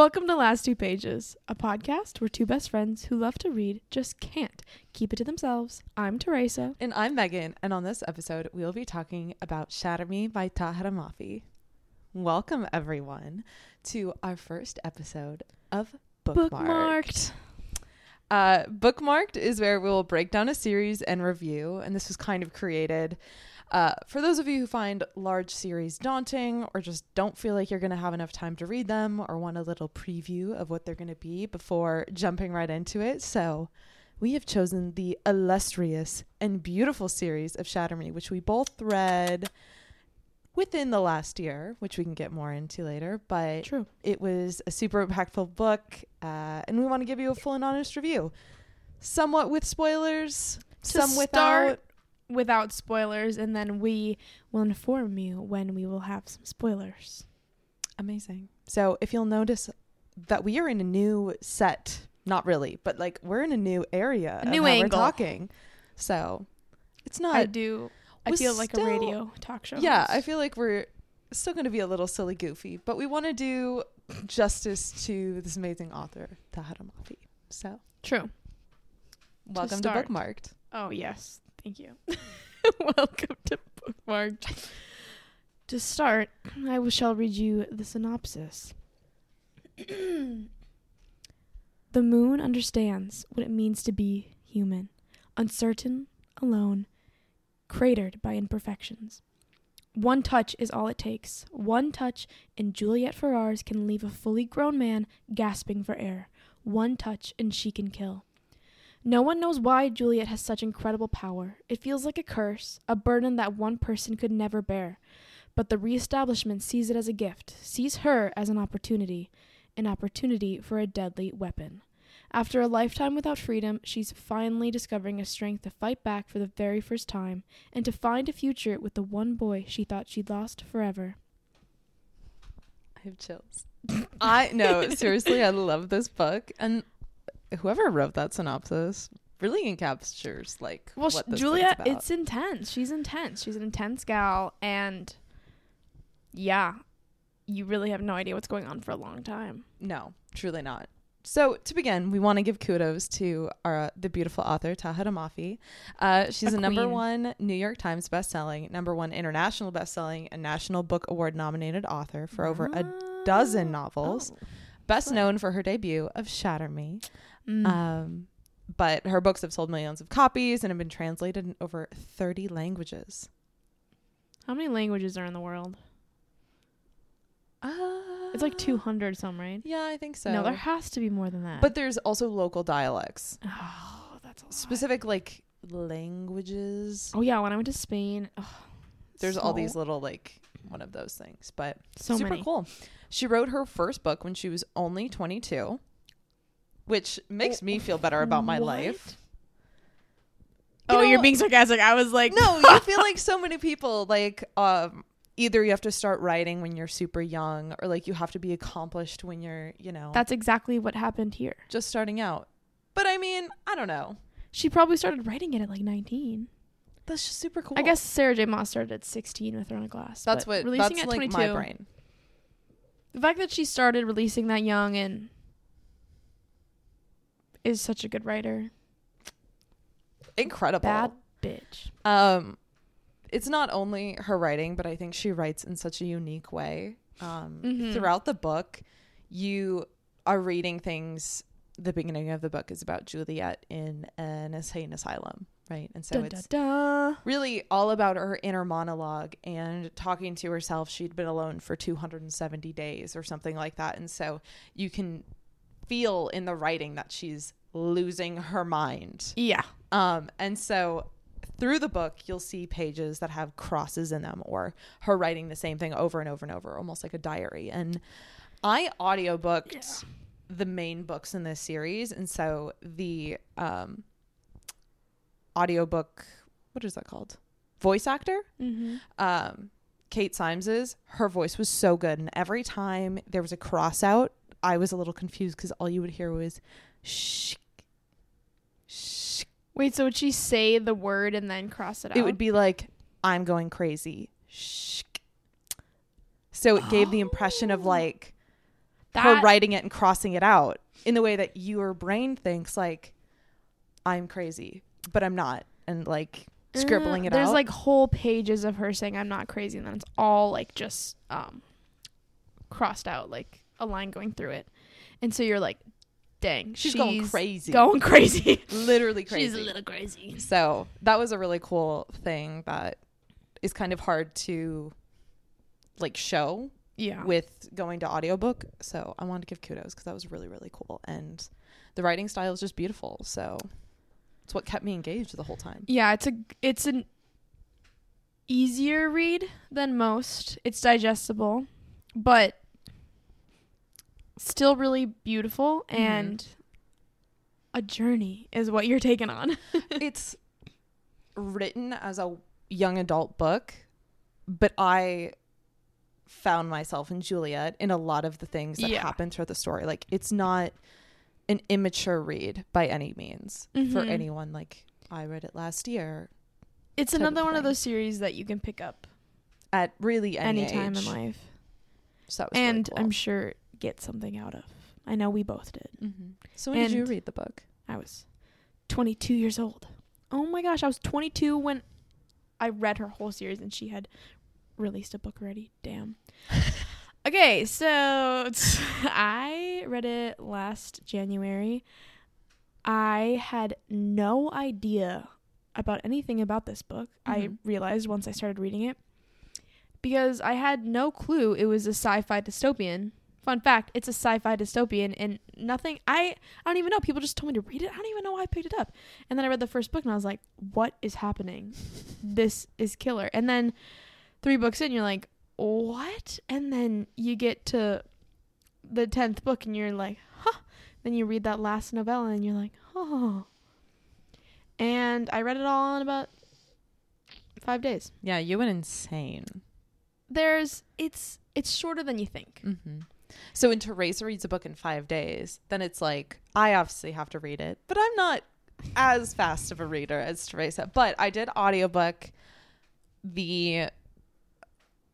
Welcome to Last Two Pages, a podcast where two best friends who love to read just can't keep it to themselves. I'm Teresa. And I'm Megan, and on this episode, we'll be talking about Shatter Me by Tahereh Mafi. Welcome, everyone, to our first episode of Bookmarked. Bookmarked. Uh, Bookmarked is where we'll break down a series and review, and this was kind of created uh, for those of you who find large series daunting or just don't feel like you're going to have enough time to read them or want a little preview of what they're going to be before jumping right into it. So, we have chosen the illustrious and beautiful series of Shatter Me, which we both read within the last year, which we can get more into later. But True. it was a super impactful book, uh, and we want to give you a full and honest review. Somewhat with spoilers, To some without. Without spoilers, and then we will inform you when we will have some spoilers. Amazing. So if you'll notice that we are in a new set, not really, but like we're in a new area, A new angle. we're talking. So it's not. I do. I feel like still- a radio talk show. yeah, host. I feel like we're still going to be a little silly goofy, but we want to do justice to this amazing author, Tahereh Mafi. So True. welcome to, start. Bookmarked. Oh, yes. Thank you. Welcome to Bookmarked. to start, I shall read you the synopsis. the moon understands what it means to be human, uncertain, alone, cratered by imperfections. One touch is all it takes. One touch, and Juliet Ferrars can leave a fully grown man gasping for air. One touch, and she can kill. No one knows why Juliet has such incredible power. It feels like a curse, a burden that one person could never bear. But the reestablishment sees it as a gift, sees her as an opportunity, an opportunity for a deadly weapon. After a lifetime without freedom, she's finally discovering a strength to fight back for the very first time and to find a future with the one boy she thought she'd lost forever. I have chills. I no, seriously, I love this book, and whoever wrote that synopsis really encaptures like Well, what Julia, about. it's intense. She's intense. She's an intense gal, and yeah, you really have no idea what's going on for a long time. no, truly not. So to begin, we want to give kudos to our the beautiful author Tahereh Mafi. Uh, she's A a, number one New York Times bestselling, number one international bestselling, and National Book Award nominated author for over a dozen novels. Oh. Best fun. known for her debut of Shatter Me. Mm. Um, but her books have sold millions of copies and have been translated in over 30 languages. How many languages are in the world? Uh, It's like 200 some, right? Yeah, I think so. No, there has to be more than that. but there's also local dialects, oh, that's specific like languages. Oh yeah, when I went to Spain, oh, There's all these little like one of those things, but so super many. cool. She wrote her first book when she was only 22, which makes me feel better about my What? life. Oh, You you're being sarcastic. I was like, no, you feel like so many people like um either you have to start writing when you're super young or like you have to be accomplished when you're, you know, that's exactly what happened here. just starting out. But I mean, I don't know. She probably started writing it at like 19. That's just super cool. I guess Sarah J. Maas started at 16 with Throne of Glass. that's what releasing that's at like 22. my brain. The fact that she started releasing that young and is such a good writer. Incredible. Bad bitch. Um it's not only her writing, but I think she writes in such a unique way. Um Mhm. throughout the book, you are reading things the beginning of the book is about Juliet in an insane asylum, right? And so Dun, it's dun, dun. really all about her inner monologue and talking to herself. She'd been alone for 270 days or something like that. And so you can feel in the writing that she's losing her mind. Yeah. Um, and so through the book, you'll see pages that have crosses in them or her writing the same thing over and over and over, almost like a diary. And I audiobooked Yeah. the main books in this series. And so the um, audiobook, what is that called? Voice actor? Mm-hmm. um, Kate Simses, her voice was so good, and every time there was a cross out, I was a little confused because all you would hear was shh, shh. Wait, so would she say the word and then cross it out? It would be like I'm going crazy. Shh. So it gave the impression of Oh. like her writing it and crossing it out in the way that your brain thinks like I'm crazy, but I'm not, and like scribbling Uh, it There's out. like whole pages of her saying I'm not crazy, and then it's all like just um crossed out, like a line going through it, and so you're like, dang, she's, going crazy, going crazy. literally crazy. She's a little crazy. So that was a really cool thing that is kind of hard to like show Yeah. with going to audiobook. So I wanted to give kudos because that was really, really cool. And the writing style is just beautiful. So it's what kept me engaged the whole time. Yeah, it's a it's an easier read than most. It's digestible, but still really beautiful Mm-hmm. and a journey is what you're taking on. it's written as a young adult book, but I found myself in Juliet in a lot of the things that Yeah. happen throughout the story. Like it's not an immature read by any means for Mhm. anyone. Like I read it last year It's type of another one of those series that you can pick up at really any anytime age. in life So was really and cool. I'm sure get something out of. I know we both did. Mhm. So when did you read the book? I was 22 years old. Oh my gosh, I was 22 when I read her whole series and she had released a book already. Damn. okay, so it's- I read it last January. I had no idea about anything about this book. I Mhm. realized once I started reading it because I had no clue it was a sci-fi dystopian. Fun fact, it's a sci-fi dystopian and nothing I I don't even know. People just told me to read it. I don't even know why I picked it up. And then I read the first book and I was like, what is happening? This is killer. And then three books in, you're like, what? And then you get to the 10th book and you're like, huh. Then you read that last novella and you're like, oh. And I read it all in about five days. Yeah, you went insane. There's, it's, it's shorter than you think. Mm-hmm. So when Teresa reads a book in five days, then it's like I obviously have to read it, but I'm not as fast of a reader as Teresa. But I did audiobook the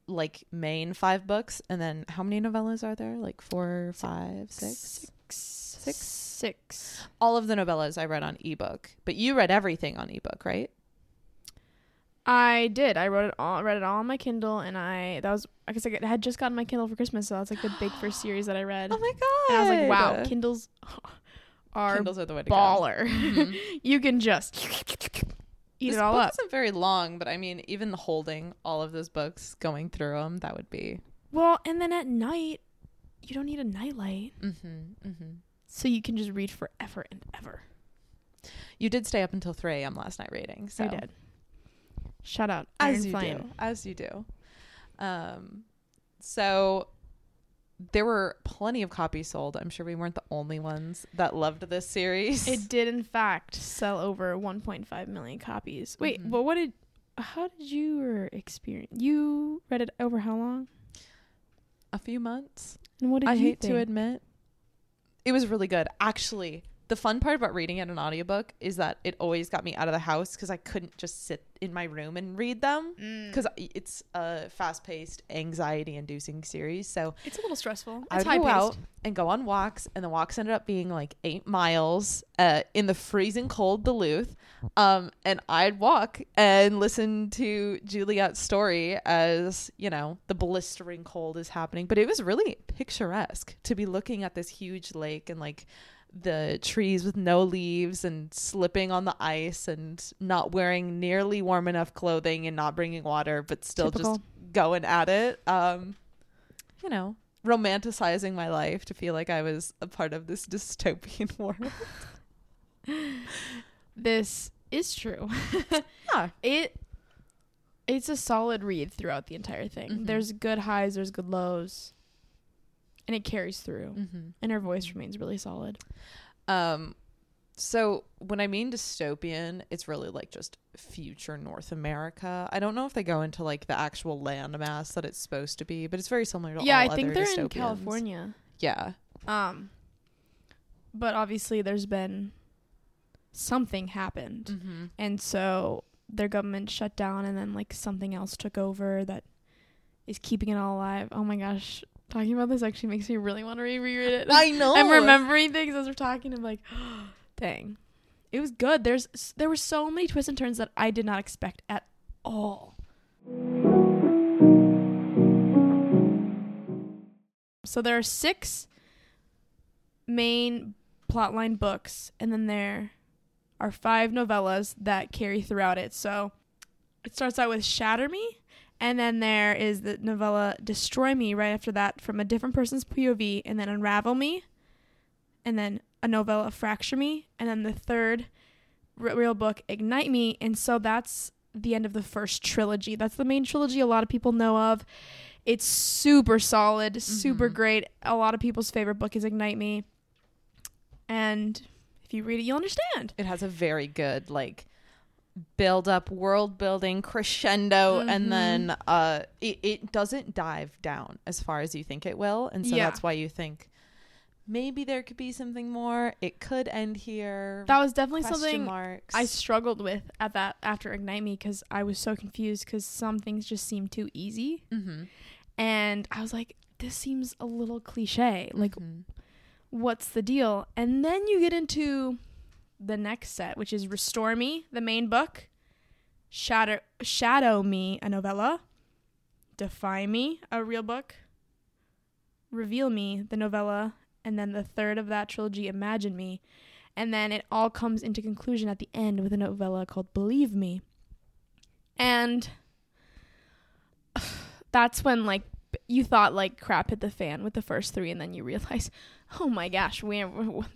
like main five books, and then how many novellas are there? Like four, five, six. Six. Six. All of the novellas I read on ebook, but you read everything on ebook, right? I did. I wrote it all. Read it all on my Kindle, and I that was because I had just gotten my Kindle for Christmas, so that's like the big first series that I read. Oh my god! and I was like, wow, Kindles are Kindles are the way to baller. go. Mhm. you can just eat this it all book up. isn't very long, but I mean, even holding all of those books, going through them, that would be. Well, and then at night, you don't need a nightlight, Mm-hmm, mm-hmm. so you can just read forever and ever. You did stay up until 3 a.m. last night reading. So I did. Shout out, As Iron you Flame. do. As you do. Um, so there were plenty of copies sold. I'm sure we weren't the only ones that loved this series. It did, in fact, sell over 1.5 million copies. Wait, Mhm. but what did? How did you experience? You read it over how long? a few months. And what did I you hate think? to admit. It was really good. Actually, the fun part about reading it in audiobook is that it always got me out of the house because I couldn't just sit in my room and read them Mm. because it's a fast-paced, anxiety-inducing series. So it's a little stressful. I would go out and go on walks, and the walks ended up being like eight miles uh, in the freezing cold Duluth. Um, and I'd walk and listen to Juliet's story as you know the blistering cold is happening. But it was really picturesque to be looking at this huge lake and like the trees with no leaves and slipping on the ice and not wearing nearly warm enough clothing and not bringing water, but still Typical. just going at it. Um, you know, romanticizing my life to feel like I was a part of this dystopian world. This is true. Yeah. It it's a solid read throughout the entire thing. Mhm. There's good highs, there's good lows, and it carries through. Mm-hmm. And her voice remains really solid. Um, so when I mean dystopian, it's really like just future North America. I don't know if they go into like the actual landmass that it's supposed to be, but it's very similar to all the people. yeah, I think they're in. California. Yeah. Um, but obviously there's been something happened, Mm-hmm. and so their government shut down, and then like something else took over that is keeping it all alive. Oh my gosh, Talking about this actually makes me really want to reread it. I know. I'm remembering things as we're talking. I'm like, dang, it was good. There's there were so many twists and turns that I did not expect at all. So there are six main plotline books, and then there are five novellas that carry throughout it. So it starts out with Shatter Me, and then there is the novella Destroy Me right after that from a different person's POV, and then Unravel Me, and then a novella Fracture Me, and then the third r- real book Ignite Me. And so that's the end of the first trilogy. That's the main trilogy a lot of people know of. It's super solid, super Mhm. great. A lot of people's favorite book is Ignite Me. And if you read it, you'll understand. It has a very good like build up world building crescendo Mhm. and then uh it, it doesn't dive down as far as you think it will and so Yeah. that's why you think maybe there could be something more it could end here That was definitely question something marks I struggled with at that after Ignite Me because I was so confused because some things just seemed too easy. mm-hmm. And I was like, this seems a little cliche. Like, Mhm. what's the deal? And then you get into the next set, which is Restore Me, the main book, Shadow Shadow Me, a novella, Defy Me, a real book, Reveal Me, the novella, and then the third of that trilogy, Imagine Me. And then it all comes into conclusion at the end with a novella called Believe Me. And that's when like you thought like crap hit the fan with the first three and then you realize oh my gosh we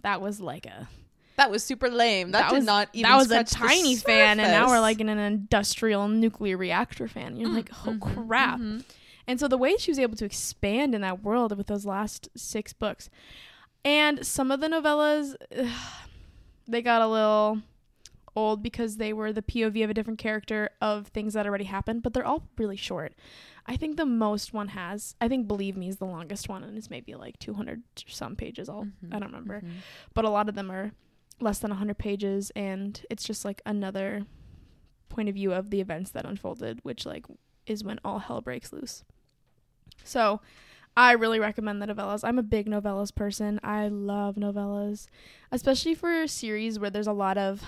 that was like a that was super lame. That, That did was- not even that was a tiny fan and now we're like in an industrial nuclear reactor fan. You're like oh Mhm, crap. mhm. and so the way she was able to expand in that world with those last six books and some of the novellas they got a little old because they were the pov of a different character of things that already happened but they're all really short. I think the most one has i think believe me is the longest one and it's maybe like 200 some pages all. Mhm, i don't remember. mhm. but a lot of them are less than 100 pages and it's just like another point of view of the events that unfolded which like is when all hell breaks loose. So i really recommend the novellas. I'm a big novellas person. I love novellas especially for a series where there's a lot of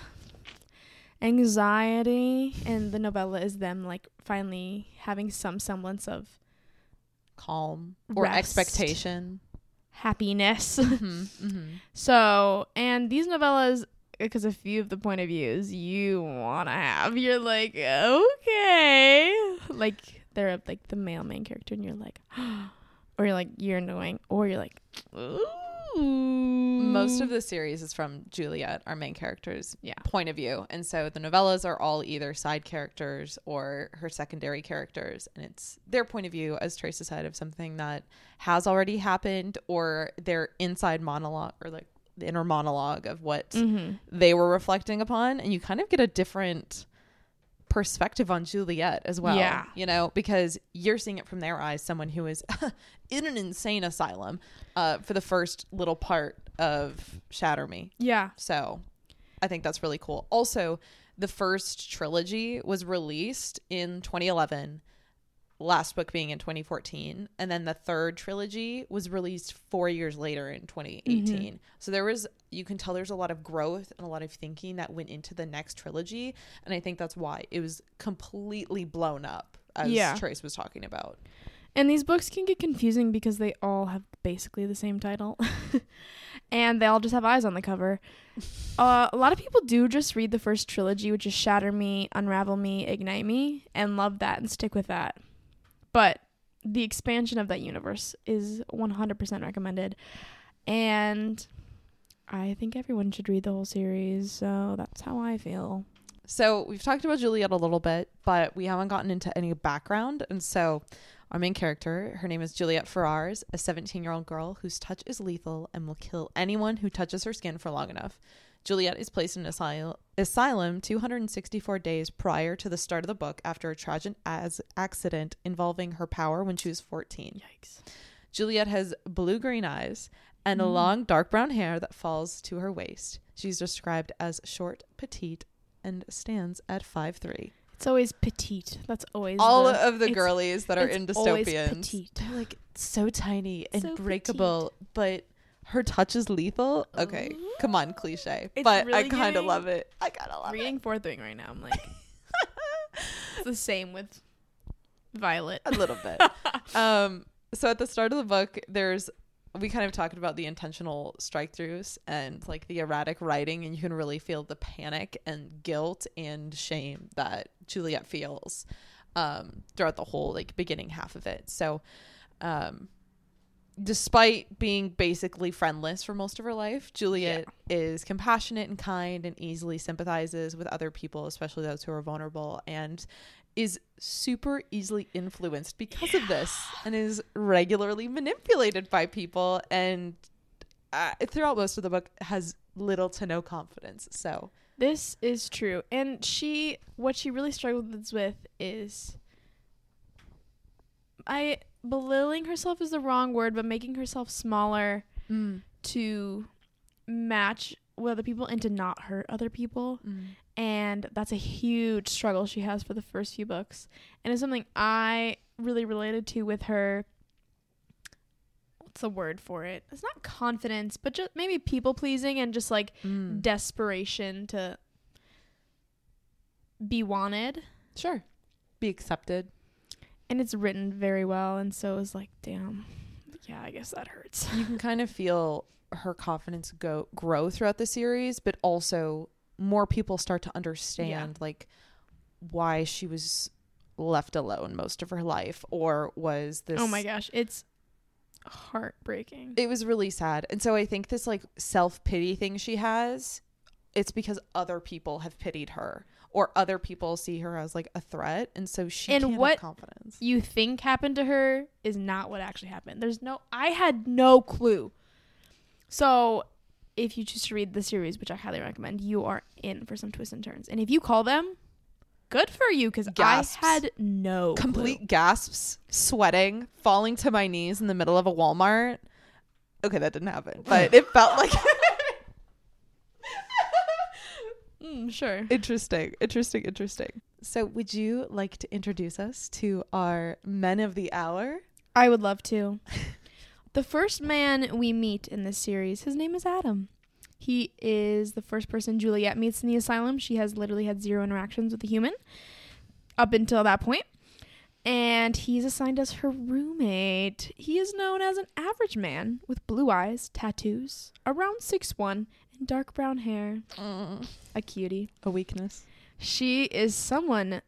anxiety and the novella is them like finally having some semblance of calm or Rest. expectation happiness Mhm, mhm. So, and these novellas, because a few of the point of views you want to have, you're like, okay. Like, they're like the male main character, and you're like, or you're like, you're annoying, or you're like, ooh. Most of the series is from Juliet, our main character's Yeah. point of view. And so the novellas are all either side characters or her secondary characters. And it's their point of view, as Teresa said, of something that has already happened or their inside monologue or like the inner monologue of what Mm-hmm. they were reflecting upon. And you kind of get a different perspective on Juliet as well. Yeah. You know, because you're seeing it from their eyes, someone who is in an insane asylum uh, for the first little part of Shatter Me. Yeah. So I think that's really cool. Also, the first trilogy was released in 2011, last book being in 2014, and then the third trilogy was released 4 years later in 2018. So there was you can tell there's a lot of growth and a lot of thinking that went into the next trilogy, and I think that's why it was completely blown up as Yeah. Trace was talking about. And these books can get confusing because they all have basically the same title. and they all just have eyes on the cover. Uh, a lot of people do just read the first trilogy, which is Shatter Me, Unravel Me, Ignite Me, and love that and stick with that. But the expansion of that universe is 100% recommended. And I think everyone should read the whole series. So that's how I feel. So we've talked about Juliet a little bit, but we haven't gotten into any background. And so our main character, her name is Juliet Ferrars, a 17 year old girl whose touch is lethal and will kill anyone who touches her skin for long enough. Juliet is placed in asyl- asylum 264 days prior to the start of the book after a tragic as- accident involving her power when she was 14. Yikes. Juliet has blue green eyes and a Mm. long dark brown hair that falls to her waist. She's described as short, petite, and stands at 5'3. It's always petite. That's always All the, of the girlies that are in always dystopians, petite. they're like so tiny and So breakable, but her touch is lethal. Okay, come on, cliche, It's but I kind of getting- love it. I kind of love reading fourth wing right now. I'm like, it's the same with Violet. it a little bit. um, so at the start of the book, there's we kind of talked about the intentional strike throughs and like the erratic writing, and you can really feel the panic and guilt and shame that Juliet feels um, throughout the whole like beginning half of it. So, um, despite being basically friendless for most of her life, Juliet is compassionate and kind and easily sympathizes with other people, especially those who are vulnerable, and is super easily influenced because of this and is regularly manipulated by people and uh, throughout most of the book has little to no confidence. So, This is true. And she what she really struggles with is I belittling herself is the wrong word, but making herself smaller to match with other people and to not hurt other people. And that's a huge struggle she has for the first few books. And it's something I really related to with her what's the word for it? It's not confidence, but just maybe people pleasing and just like Mm. desperation to be wanted Sure. Be accepted. And it's written very well and so it was like damn yeah i guess that hurts. You can kind of feel her confidence go grow throughout the series, but also more people start to understand like why she was left alone most of her life or was this oh my gosh it's heartbreaking. It was really sad. And so I think this like self-pity thing she has, it's because other people have pitied her or other people see her as like a threat and so she And can't what- have confidence. you think happened to her is not what actually happened there's no i had no clue so if you choose to read the series which i highly recommend you are in for some twists and turns and if you call them good for you because i had no clue. Complete gasps, sweating, falling to my knees in the middle of a Walmart. Okay, that didn't happen, but it felt like mm, sure interesting, interesting, interesting. So, would you like to introduce us to our men of the hour? I would love to. the first man we meet in this series, his name is Adam. He is the first person Juliet meets in the asylum. She has literally had zero interactions with a human up until that point. And he's assigned as her roommate. He is known as an average man with blue eyes, tattoos, around 6'1, and dark brown hair. A cutie. A weakness. She is someone.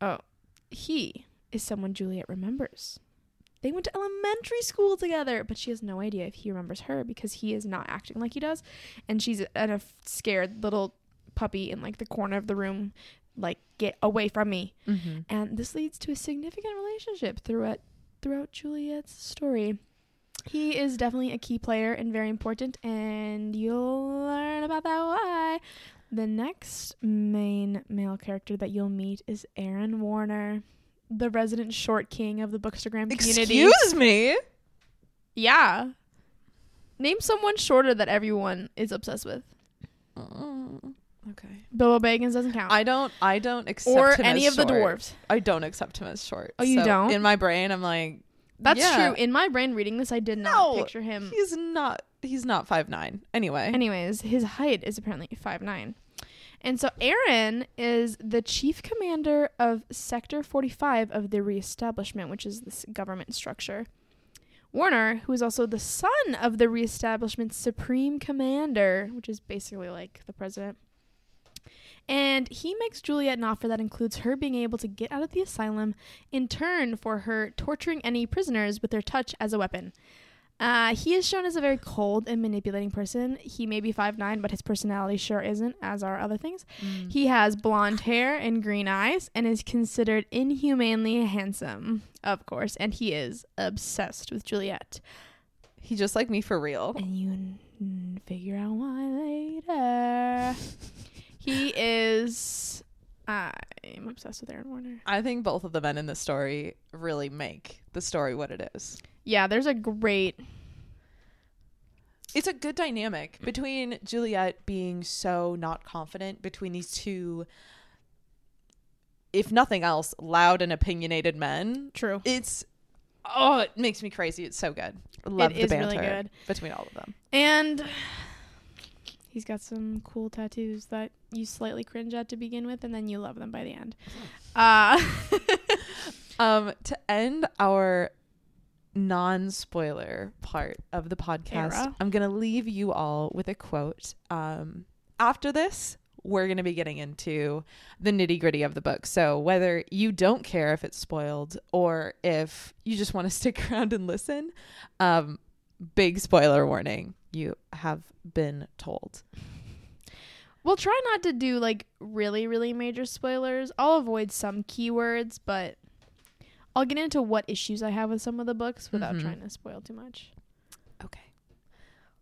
Oh, he is someone Juliet remembers. They went to elementary school together, but she has no idea if he remembers her because he is not acting like he does, and she's a, a scared little puppy in like the corner of the room, like get away from me. Mm-hmm. And this leads to a significant relationship throughout throughout Juliet's story. He is definitely a key player and very important, and you'll learn about that why. The next main male character that you'll meet is Aaron Warner, the resident short king of the Bookstagram community. Excuse me. Yeah. Name someone shorter that everyone is obsessed with. Mm, okay. Bilbo Baggins doesn't count. I don't. I don't accept or him any as of the short. dwarves. I don't accept him as short. Oh, you So don't? In my brain, I'm like, That's yeah, true. In my brain reading this, I did not No, picture him He's not. He's not five nine. Anyway. Anyways, his height is apparently five nine, And so Aaron is the chief commander of Sector 45 of the Reestablishment, which is this government structure. Warner, who is also the son of the Reestablishment's supreme commander, which is basically like the president. And he makes Juliet an offer that includes her being able to get out of the asylum in turn for her torturing any prisoners with their touch as a weapon. Uh, he is shown as a very cold and manipulating person. He may be 5'9, but his personality sure isn't, as are other things. Mm. He has blonde hair and green eyes and is considered inhumanely handsome, of course, and he is obsessed with Juliet. He just like me for real. And you n- figure out why later. he is. I'm obsessed with Aaron Warner. I think both of the men in this story really make the story what it is. Yeah, there's a great. It's a good dynamic between Juliet being so not confident between these two if nothing else, loud and opinionated men. True. It's oh, it makes me crazy. It's so good. Love It the is banter really good. between all of them. And he's got some cool tattoos that you slightly cringe at to begin with, and then you love them by the end. Uh, Um, to end our non-spoiler part of the podcast, Era. I'm gonna leave you all with a quote. Um, after this, we're gonna be getting into the nitty-gritty of the book. So whether you don't care if it's spoiled or if you just want to stick around and listen, um, big spoiler warning: you have been told. we'll try not to do like really, really major spoilers. I'll avoid some keywords, but I'll get into what issues I have with some of the books without Mhm. trying to spoil too much. Okay.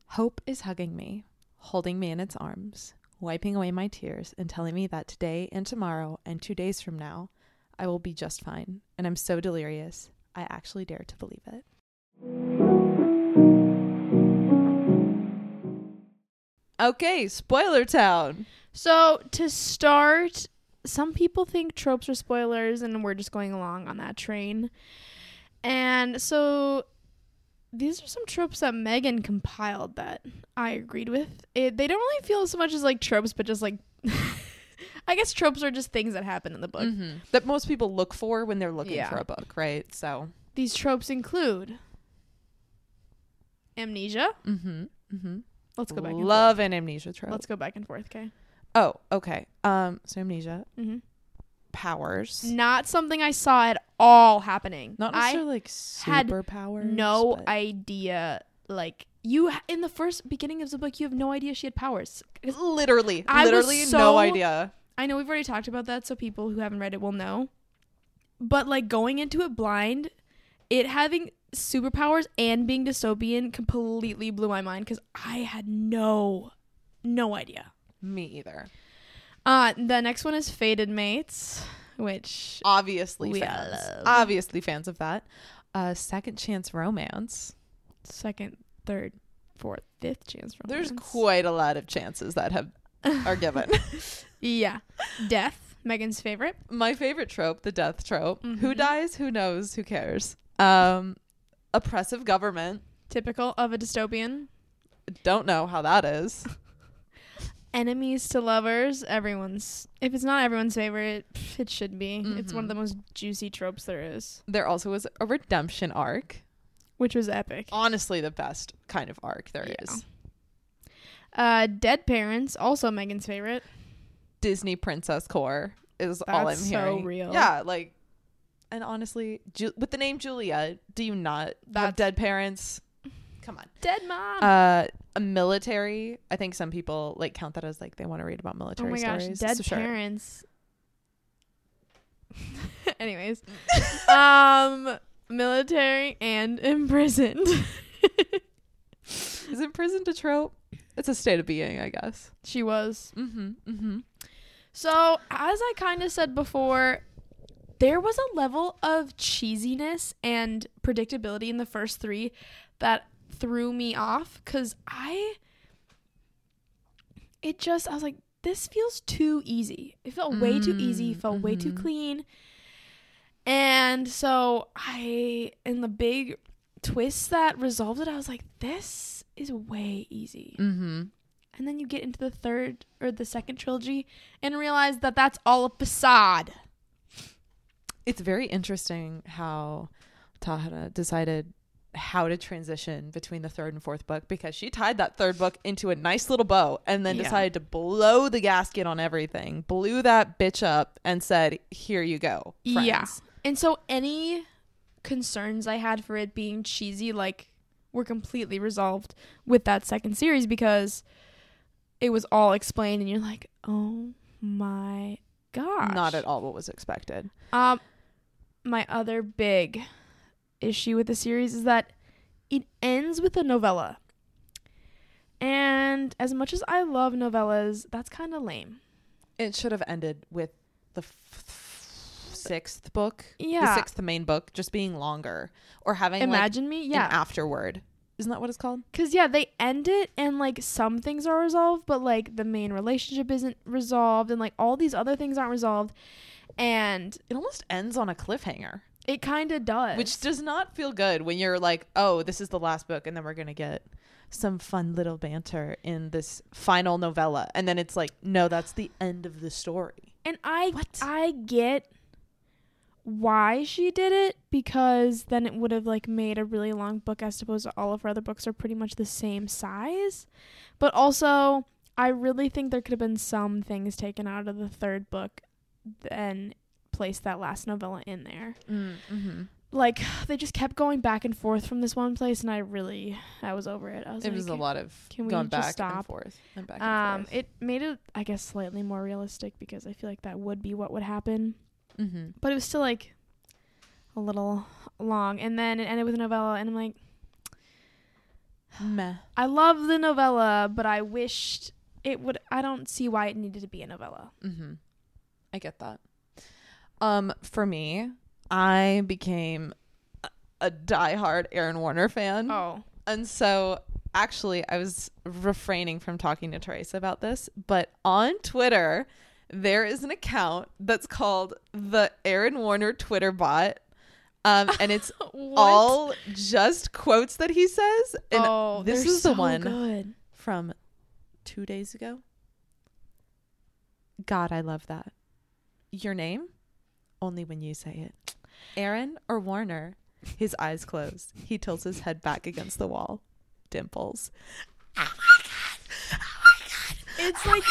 Hope is hugging me, holding me in its arms, wiping away my tears, and telling me that today and tomorrow and two days from now, I will be just fine. And I'm so delirious, I actually dare to believe it. Okay, spoiler town. So to start, some people think tropes are spoilers, and we're just going along on that train. And so these are some tropes that Megan compiled that I agreed with. It, they don't really feel so much as like tropes, but just like I guess tropes are just things that happen in the book. Mhm. That most people look for when they're looking Yeah. for a book, right? So, These tropes include amnesia. mm-hmm, mm-hmm. Let's go back. And Love an amnesia trope. Let's go back and forth. Okay. oh, okay. Um, so amnesia, hmm powers. Not something I saw at all happening. Not I necessarily like had superpowers. no but- idea. Like you in the first beginning of the book, you have no idea she had powers. literally, I was literally so- no idea. I know we've already talked about that, so people who haven't read it will know. But like going into it blind, it having superpowers and being dystopian completely blew my mind because I had no, no idea. Me either. Uh, the next one is Fated Mates, which Obviously We fans. love. Obviously fans of that. Uh, second chance romance. second, third, fourth, fifth chance romance. There's quite a lot of chances that have are given. yeah, death. Megan's favorite. My favorite trope, the death trope. Who Mhm. dies? Who knows? Who cares? Um, oppressive government. Typical of a dystopian. Don't know how that is. Enemies to lovers. Everyone's. If it's not everyone's favorite, it should be. It's one of the most juicy tropes there is, There also was a redemption arc. which was epic. Honestly, the best kind of arc there is. Yeah. Uh, dead parents. Also Megan's favorite. Disney Princess Core is all I'm That's so hearing. real. Yeah, like, and honestly, Ju- with the name Julia, do you not have That's- dead parents? Come on. Dead mom. Uh, a military. I think some people like count that as like they want to read about oh military my gosh, stories. dead So sure. parents. Anyways, um, military and imprisoned. Is imprisoned a trope? It's a state of being, I guess. she was. Mm-hmm. Mm-hmm. So, as I kind of said before, there was a level of cheesiness and predictability in the first three that threw me off because I. It just, I was like, this feels too easy. It felt way too easy, Mm, felt way too mhm. clean. And so I, in the big twist that resolved it, I was like, this is way easy. Mm-hmm. And then you get into the third or the second trilogy and realize that that's all a facade. It's very interesting how Tahereh decided how to transition between the third and fourth book because she tied that third book into a nice little bow and then Yeah. decided to blow the gasket on everything, blew that bitch up, and said, "Here you go, friends." Yeah. And so any concerns I had for it being cheesy, like, were completely resolved with that second series because it was all explained and you're like, oh my gosh. Not at all what was expected. Um, my other big issue with the series is that it ends with a novella. And as much as I love novellas, that's kind of lame. It should have ended with the f- sixth book, the Yeah. sixth main book, just being longer or having like Imagine me, an yeah. afterword. Isn't that what it's called? Cause yeah, they end it and like some things are resolved, but like the main relationship isn't resolved, and like all these other things aren't resolved. And It almost ends on a cliffhanger, it kind of does. which does not feel good when you're like, "Oh, this is the last book and then we're going to get some fun little banter in this final novella." And then it's like, "No, that's the end of the story." and I What? I get why she did it because then it would have like made a really long book as opposed to all of her other books are pretty much the same size. But also I really think there could have been some things taken out of the third book and placed that last novella in there. Mm-hmm. Like they just kept going back and forth from this one place and I really I was over it. I was It like, was a lot of can we going just back and forth and back and um forth. it made it I guess slightly more realistic because I feel like that would be what would happen. mm-hmm. but it was still like a little long and then it ended with a novella and i'm like Meh. i love the novella but i wished it would i don't see why it needed to be a novella Mm-hmm. I get that. Um, for me, I became a, a diehard Aaron Warner fan. oh And so actually I was refraining from talking to Teresa about this, but on Twitter there is an account that's called the Aaron Warner Twitter bot. Um, and it's all just quotes that he says. And oh this is the so one good from two days ago. God, I love that. Your name? Only when you say it. Aaron or Warner? His eyes closed. He tilts his head back against the wall. Dimples. Oh my god. Oh my god. It's like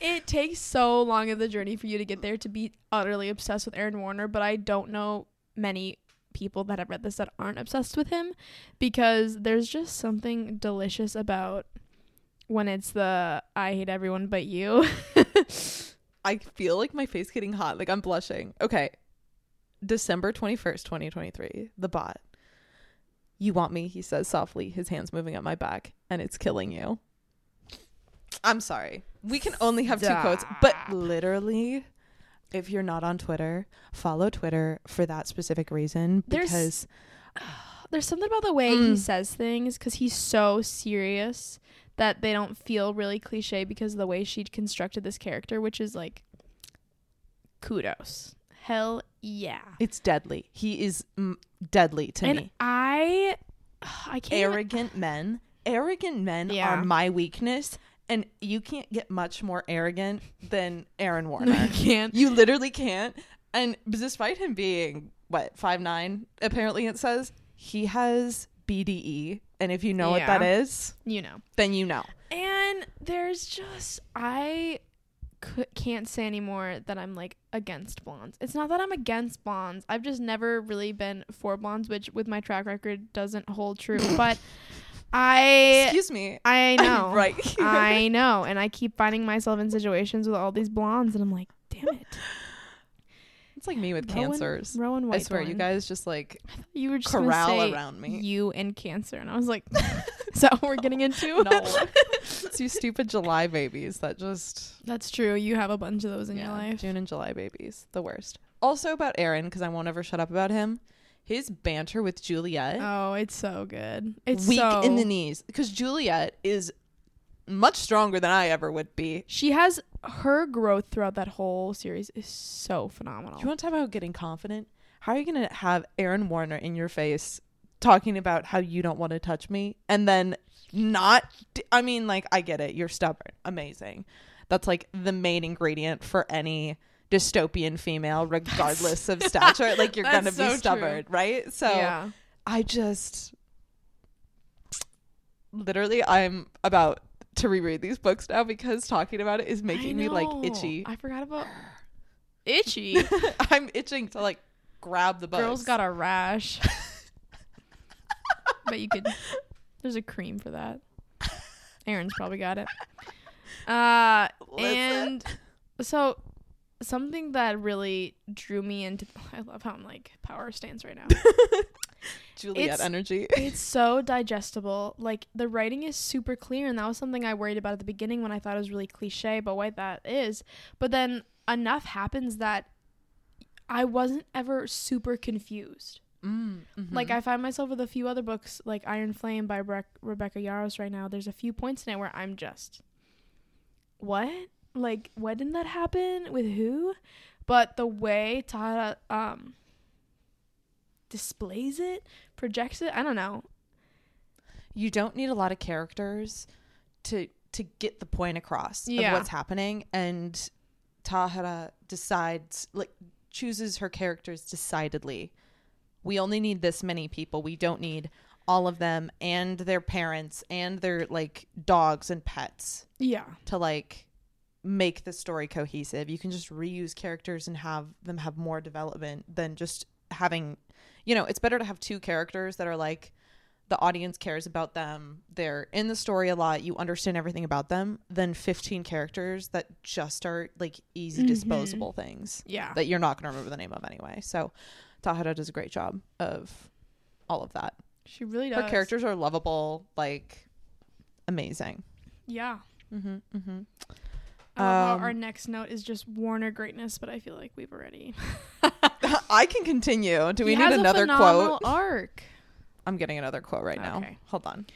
it takes so long of the journey for you to get there to be utterly obsessed with aaron warner but i don't know many people that have read this that aren't obsessed with him because there's just something delicious about when it's the i hate everyone but you I feel like my face getting hot. Like I'm blushing. Okay. December 21st, 2023. The bot. You want me, he says softly, his hands moving up my back, and it's killing you. I'm sorry. We can only have two quotes, but literally, if you're not on Twitter, follow Twitter for that specific reason There's- because there's something about the way he Mm. says things because he's so serious that they don't feel really cliche because of the way she constructed this character which is like kudos hell yeah it's deadly. He is mm, deadly to and me. i i can't even- arrogant men. Arrogant men Yeah. are my weakness, and you can't get much more arrogant than Aaron Warner. no, you can't you literally can't. And despite him being what five nine, apparently it says he has BDE, and if you know what that is, you know. then you know. and there's just i c- can't say anymore that i'm like against blondes. It's not that i'm against blondes. I've just never really been for blondes which with my track record doesn't hold true. But i Excuse me, i know. Right. I know, and I keep finding myself in situations with all these blondes, and I'm like, damn it. it's like me with Rowan- cancers. Rowan I swear, you guys just like you were just corral say around me. You and Cancer, and I was like, is that what we're getting into? No, it's you stupid July babies that just That's true. You have a bunch of those in your life. June and July babies, the worst. Also about Aaron, because I won't ever shut up about him. His banter with Juliet, Oh, it's so good. It's weak so in the knees, because Juliet is much stronger than I ever would be. She has her growth throughout that whole series is so phenomenal. Do you want to talk about getting confident? How are you going to have Aaron Warner in your face talking about how you don't want to touch me and then not? d- I mean, like, I get it. You're stubborn. Amazing. That's like the main ingredient for any dystopian female, regardless of stature. Like, you're going to That's be so true. stubborn, right? So yeah. I just literally, I'm about to reread these books now because talking about it is making me like itchy. I forgot about itchy. I'm itching to like grab the books. Girls got a rash. but you could. There's a cream for that. Aaron's probably got it. Uh, and so something that really drew me into. I love how I'm like power stance right now. Juliet It's- energy. it's so digestible. Like the writing is super clear, and that was something I worried about at the beginning when I thought it was really cliche but what that is. But then enough happens that I wasn't ever super confused. Mm, Like I find myself with a few other books, like Iron Flame by Bre- Rebecca Yarros right now. There's a few points in it where I'm just, what? Like, when did that happen? With who? but the way Tahereh um displays it, projects it, I don't know. You don't need a lot of characters to to get the point across Yeah. of what's happening and Tahereh decides like chooses her characters decidedly. We only need this many people. We don't need all of them and their parents and their like dogs and pets Yeah. to like make the story cohesive. You can just reuse characters and have them have more development than just having you know, it's better to have two characters that are like the audience cares about them. They're in the story a lot. You understand everything about them than 15 characters that just are like easy Mhm. disposable things Yeah. that you're not going to remember the name of anyway. So Tahereh does a great job of all of that. She really does. Her characters are lovable, like amazing. Yeah. Mhm. Mhm. I love how Um, our next note is just Warner greatness, but I feel like we've already. I can continue. Do we He need another quote? arc. I'm getting another quote right now. Okay. Hold on.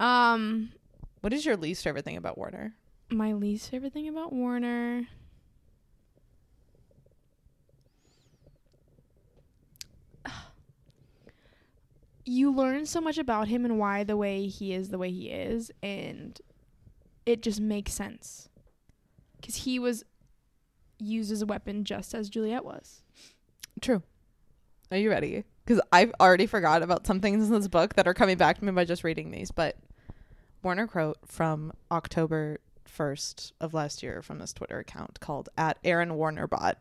Um, What is your least favorite thing about Warner? my least favorite thing about Warner. You learn so much about him and why the way he is the way he is, and it just makes sense. Because he was used as a weapon just as Juliette was. True. Are you ready? Because I've already forgot about some things in this book that are coming back to me by just reading these. But Warner quote from October 1st of last year from this Twitter account called at Aaron Warnerbot.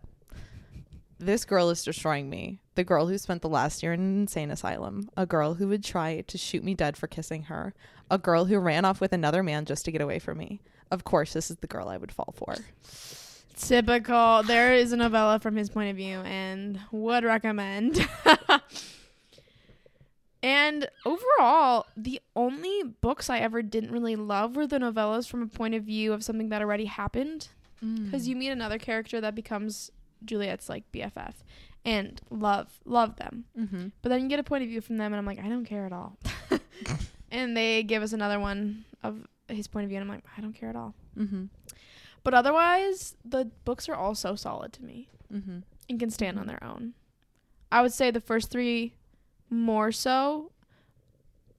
This girl is destroying me. The girl who spent the last year in an insane asylum. A girl who would try to shoot me dead for kissing her. A girl who ran off with another man just to get away from me. Of course, this is the girl I would fall for. Typical. There is a novella from his point of view, and would recommend. and overall, the only books I ever didn't really love were the novellas from a point of view of something that already happened. Because you meet another character that becomes Juliette's like BFF, and love love them. Mm-hmm. But then you get a point of view from them, and I'm like, I don't care at all. and they give us another one of his point of view, and I'm like, I don't care at all. Mm-hmm. But otherwise, the books are all so solid to me Mm-hmm. and can stand on their own. I would say the first three more so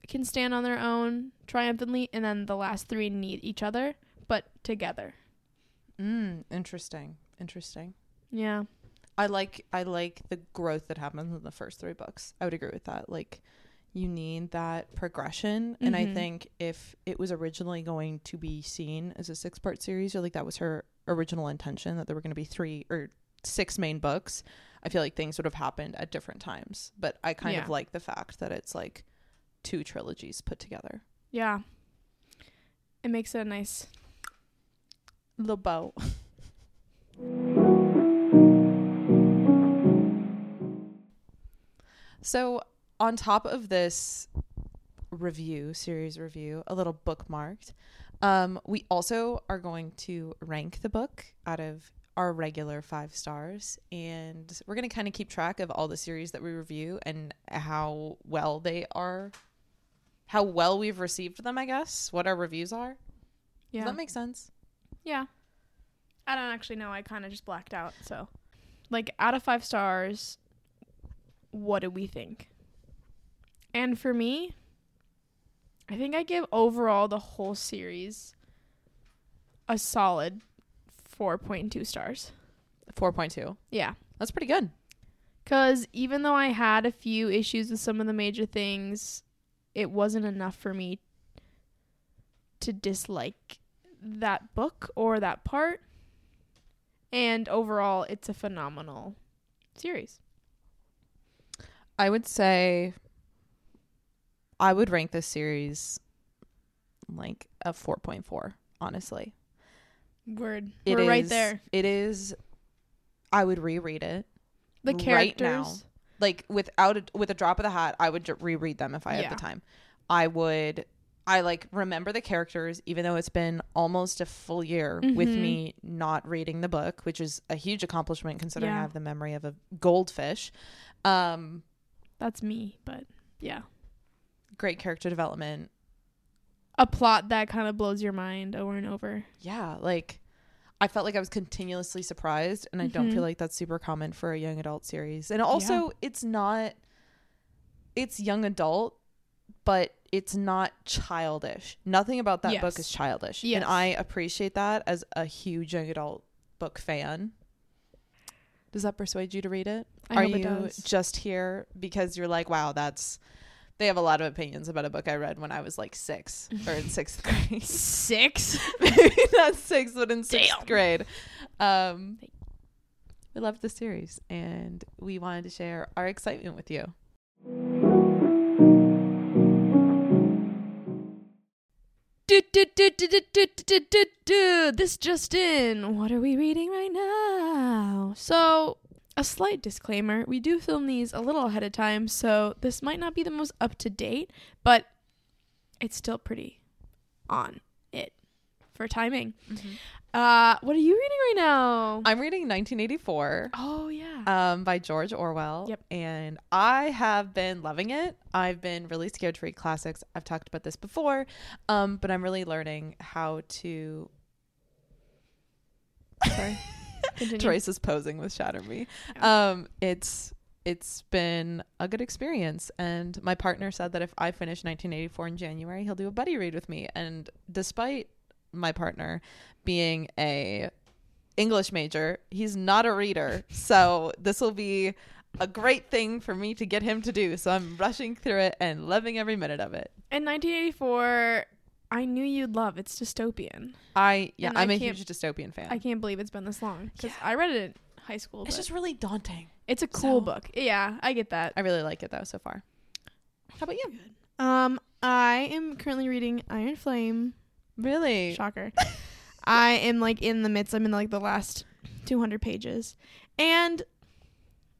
can stand on their own triumphantly, and then the last three need each other, but together. Mm, interesting. Interesting. Yeah. I like I like the growth that happens in the first three books. I would agree with that. Like you need that progression and I Mhm. think if it was originally going to be seen as a six-part series or like that was her original intention that there were going to be three or six main books, I feel like things would have happened at different times. But I kind Yeah. of like the fact that it's like two trilogies put together. Yeah. It makes it a nice. The bow. So, on top of this review, series review, a little bookmarked, um, we also are going to rank the book out of our regular five stars. And we're going to kind of keep track of all the series that we review and how well they are, how well we've received them, I guess, what our reviews are. Yeah. Does that make sense? yeah. I don't actually know. I kind of just blacked out. So, like, out of five stars, what do we think? And for me, I think I give overall the whole series a solid 4.2 stars. 4.2. Yeah. That's pretty good. Because even though I had a few issues with some of the major things, it wasn't enough for me to dislike that book or that part. And overall, it's a phenomenal series. I would say I would rank this series like a 4.4, honestly. Word. It We're right there. It is I would reread it. The right characters. now. Like without a, with a drop of the hat, I would reread them if I Yeah. had the time. I would I like remember the characters even though it's been almost a full year with Mhm. me not reading the book, which is a huge accomplishment considering I have the memory of a goldfish. Um That's me, but yeah. Great character development. A plot that kind of blows your mind over and over. yeah, like I felt like I was continuously surprised, and I don't Mhm. feel like that's super common for a young adult series. And also, it's not. It's young adult, but it's not childish. Nothing about that book is childish, Yes. and I appreciate that as a huge young adult book fan. Does that persuade you to read it? I Are it you does. just here because you're like, wow, that's. They have a lot of opinions about a book I read when I was like six or in sixth grade. Six. Maybe not six, but in sixth Damn. grade. Um, we loved the series and we wanted to share our excitement with you. Do, do, do, do, do, do, do, do, do. This just in. What are we reading right now? So, a slight disclaimer we do film these a little ahead of time, so this might not be the most up to date, but it's still pretty on it for timing. Uh, what are you reading right now? I'm reading 1984 oh, yeah. um, by George Orwell. Yep. And I have been loving it. I've been really scared to read classics. I've talked about this before, um, but I'm really learning how to. Sorry. Trace is posing with Shatter Me. Um, it's it's been a good experience, and my partner said that if I finish 1984 in January, he'll do a buddy read with me. And despite my partner being a English major, he's not a reader, so this will be a great thing for me to get him to do. So I'm rushing through it and loving every minute of it. In 1984, I knew you'd love. It's dystopian. I yeah, And I I'm a huge dystopian fan. I can't believe it's been this long because Yeah. I read it in high school. it's just really daunting. it's a cool so- book. Yeah, I get that. I really like it though so far. How about you? Um, I am currently reading Iron Flame. Really? Shocker. I am like in the midst. I'm in like the last 200 pages, and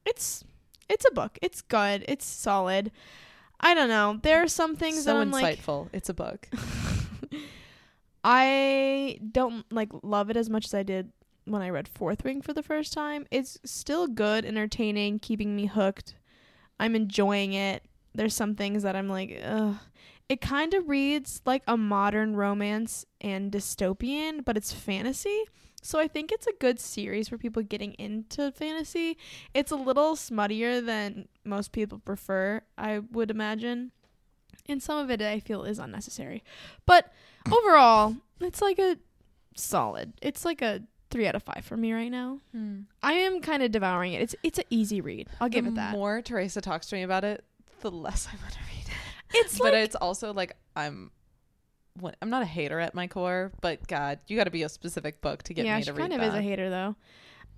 it's it's a book. It's good. It's solid. I don't know. There are some things that so I'm like. insightful. it's a book. I don't like love it as much as I did when I read Fourth Wing for the first time. It's still good, entertaining, keeping me hooked. I'm enjoying it. There's some things that I'm like, ugh. It kind of reads like a modern romance and dystopian, but it's fantasy. So I think it's a good series for people getting into fantasy. It's a little smuttier than most people prefer, I would imagine. And some of it I feel is unnecessary. But overall, it's like a solid. It's like a three out of five for me right now. Hmm. I am kind of devouring it. It's it's an easy read. I'll give the it that. more Teresa talks to me about it, the less I want to read it. It's but like it's also like I'm. What, I'm not a hater at my core, but God, you got to be a specific book to get yeah, me to read kind of that. is a hater though.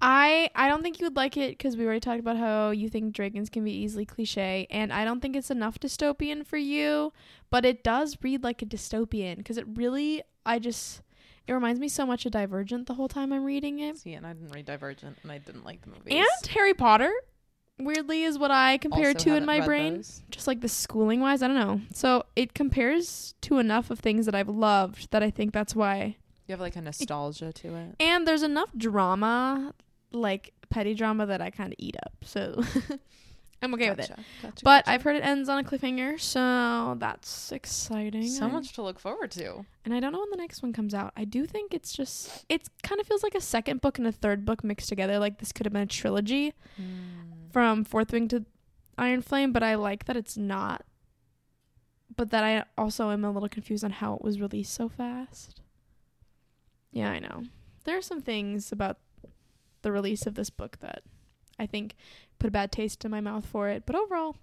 I I don't think you would like it because we already talked about how you think dragons can be easily cliche, and I don't think it's enough dystopian for you. But it does read like a dystopian because it really I just it reminds me so much of Divergent the whole time I'm reading it. See, and I didn't read Divergent, and I didn't like the movies. And Harry Potter, weirdly, is what I compare Also to in my brain. those. Just like the schooling wise, I don't know. So it compares to enough of things that I've loved that I think that's why. You have like a nostalgia to it. And there's enough drama, like petty drama, that I kind of eat up. So I'm okay with it. Gotcha, gotcha, But gotcha. I've heard it ends on a cliffhanger, so that's exciting. so I- much to look forward to. And I don't know when the next one comes out. I do think it's just it kind of feels like a second book and a third book mixed together. Like this could have been a trilogy hmm. from Fourth Wing to Iron Flame, but I like that it's not. But that I also am a little confused on how it was released so fast. Yeah, I know. There are some things about the release of this book that I think put a bad taste in my mouth for it, but overall,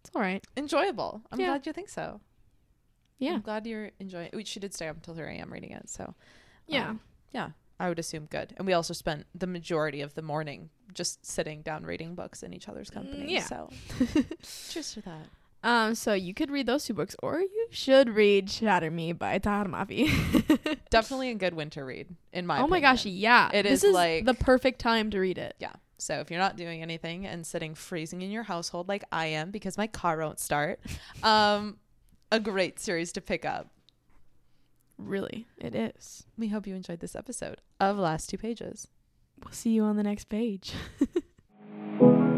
it's all right. Enjoyable. I'm Yeah. glad you think so. Yeah, I'm glad you're enjoying. We she did stay up until 3 a.m. reading it, so yeah. um, yeah, I would assume good. And we also spent the majority of the morning just sitting down reading books in each other's company. Mm, yeah. So cheers to that. Um, so you could read those two books, or you should read Shatter Me by Tahereh Mafi. Definitely a good winter read, in my oh my gosh, yeah. It this is is like- the perfect time to read it. Yeah. So if you're not doing anything and sitting freezing in your household like I am because my car won't start, um, a great series to pick up. Really, it is. We hope you enjoyed this episode of Last Two Pages. We'll see you on the next page.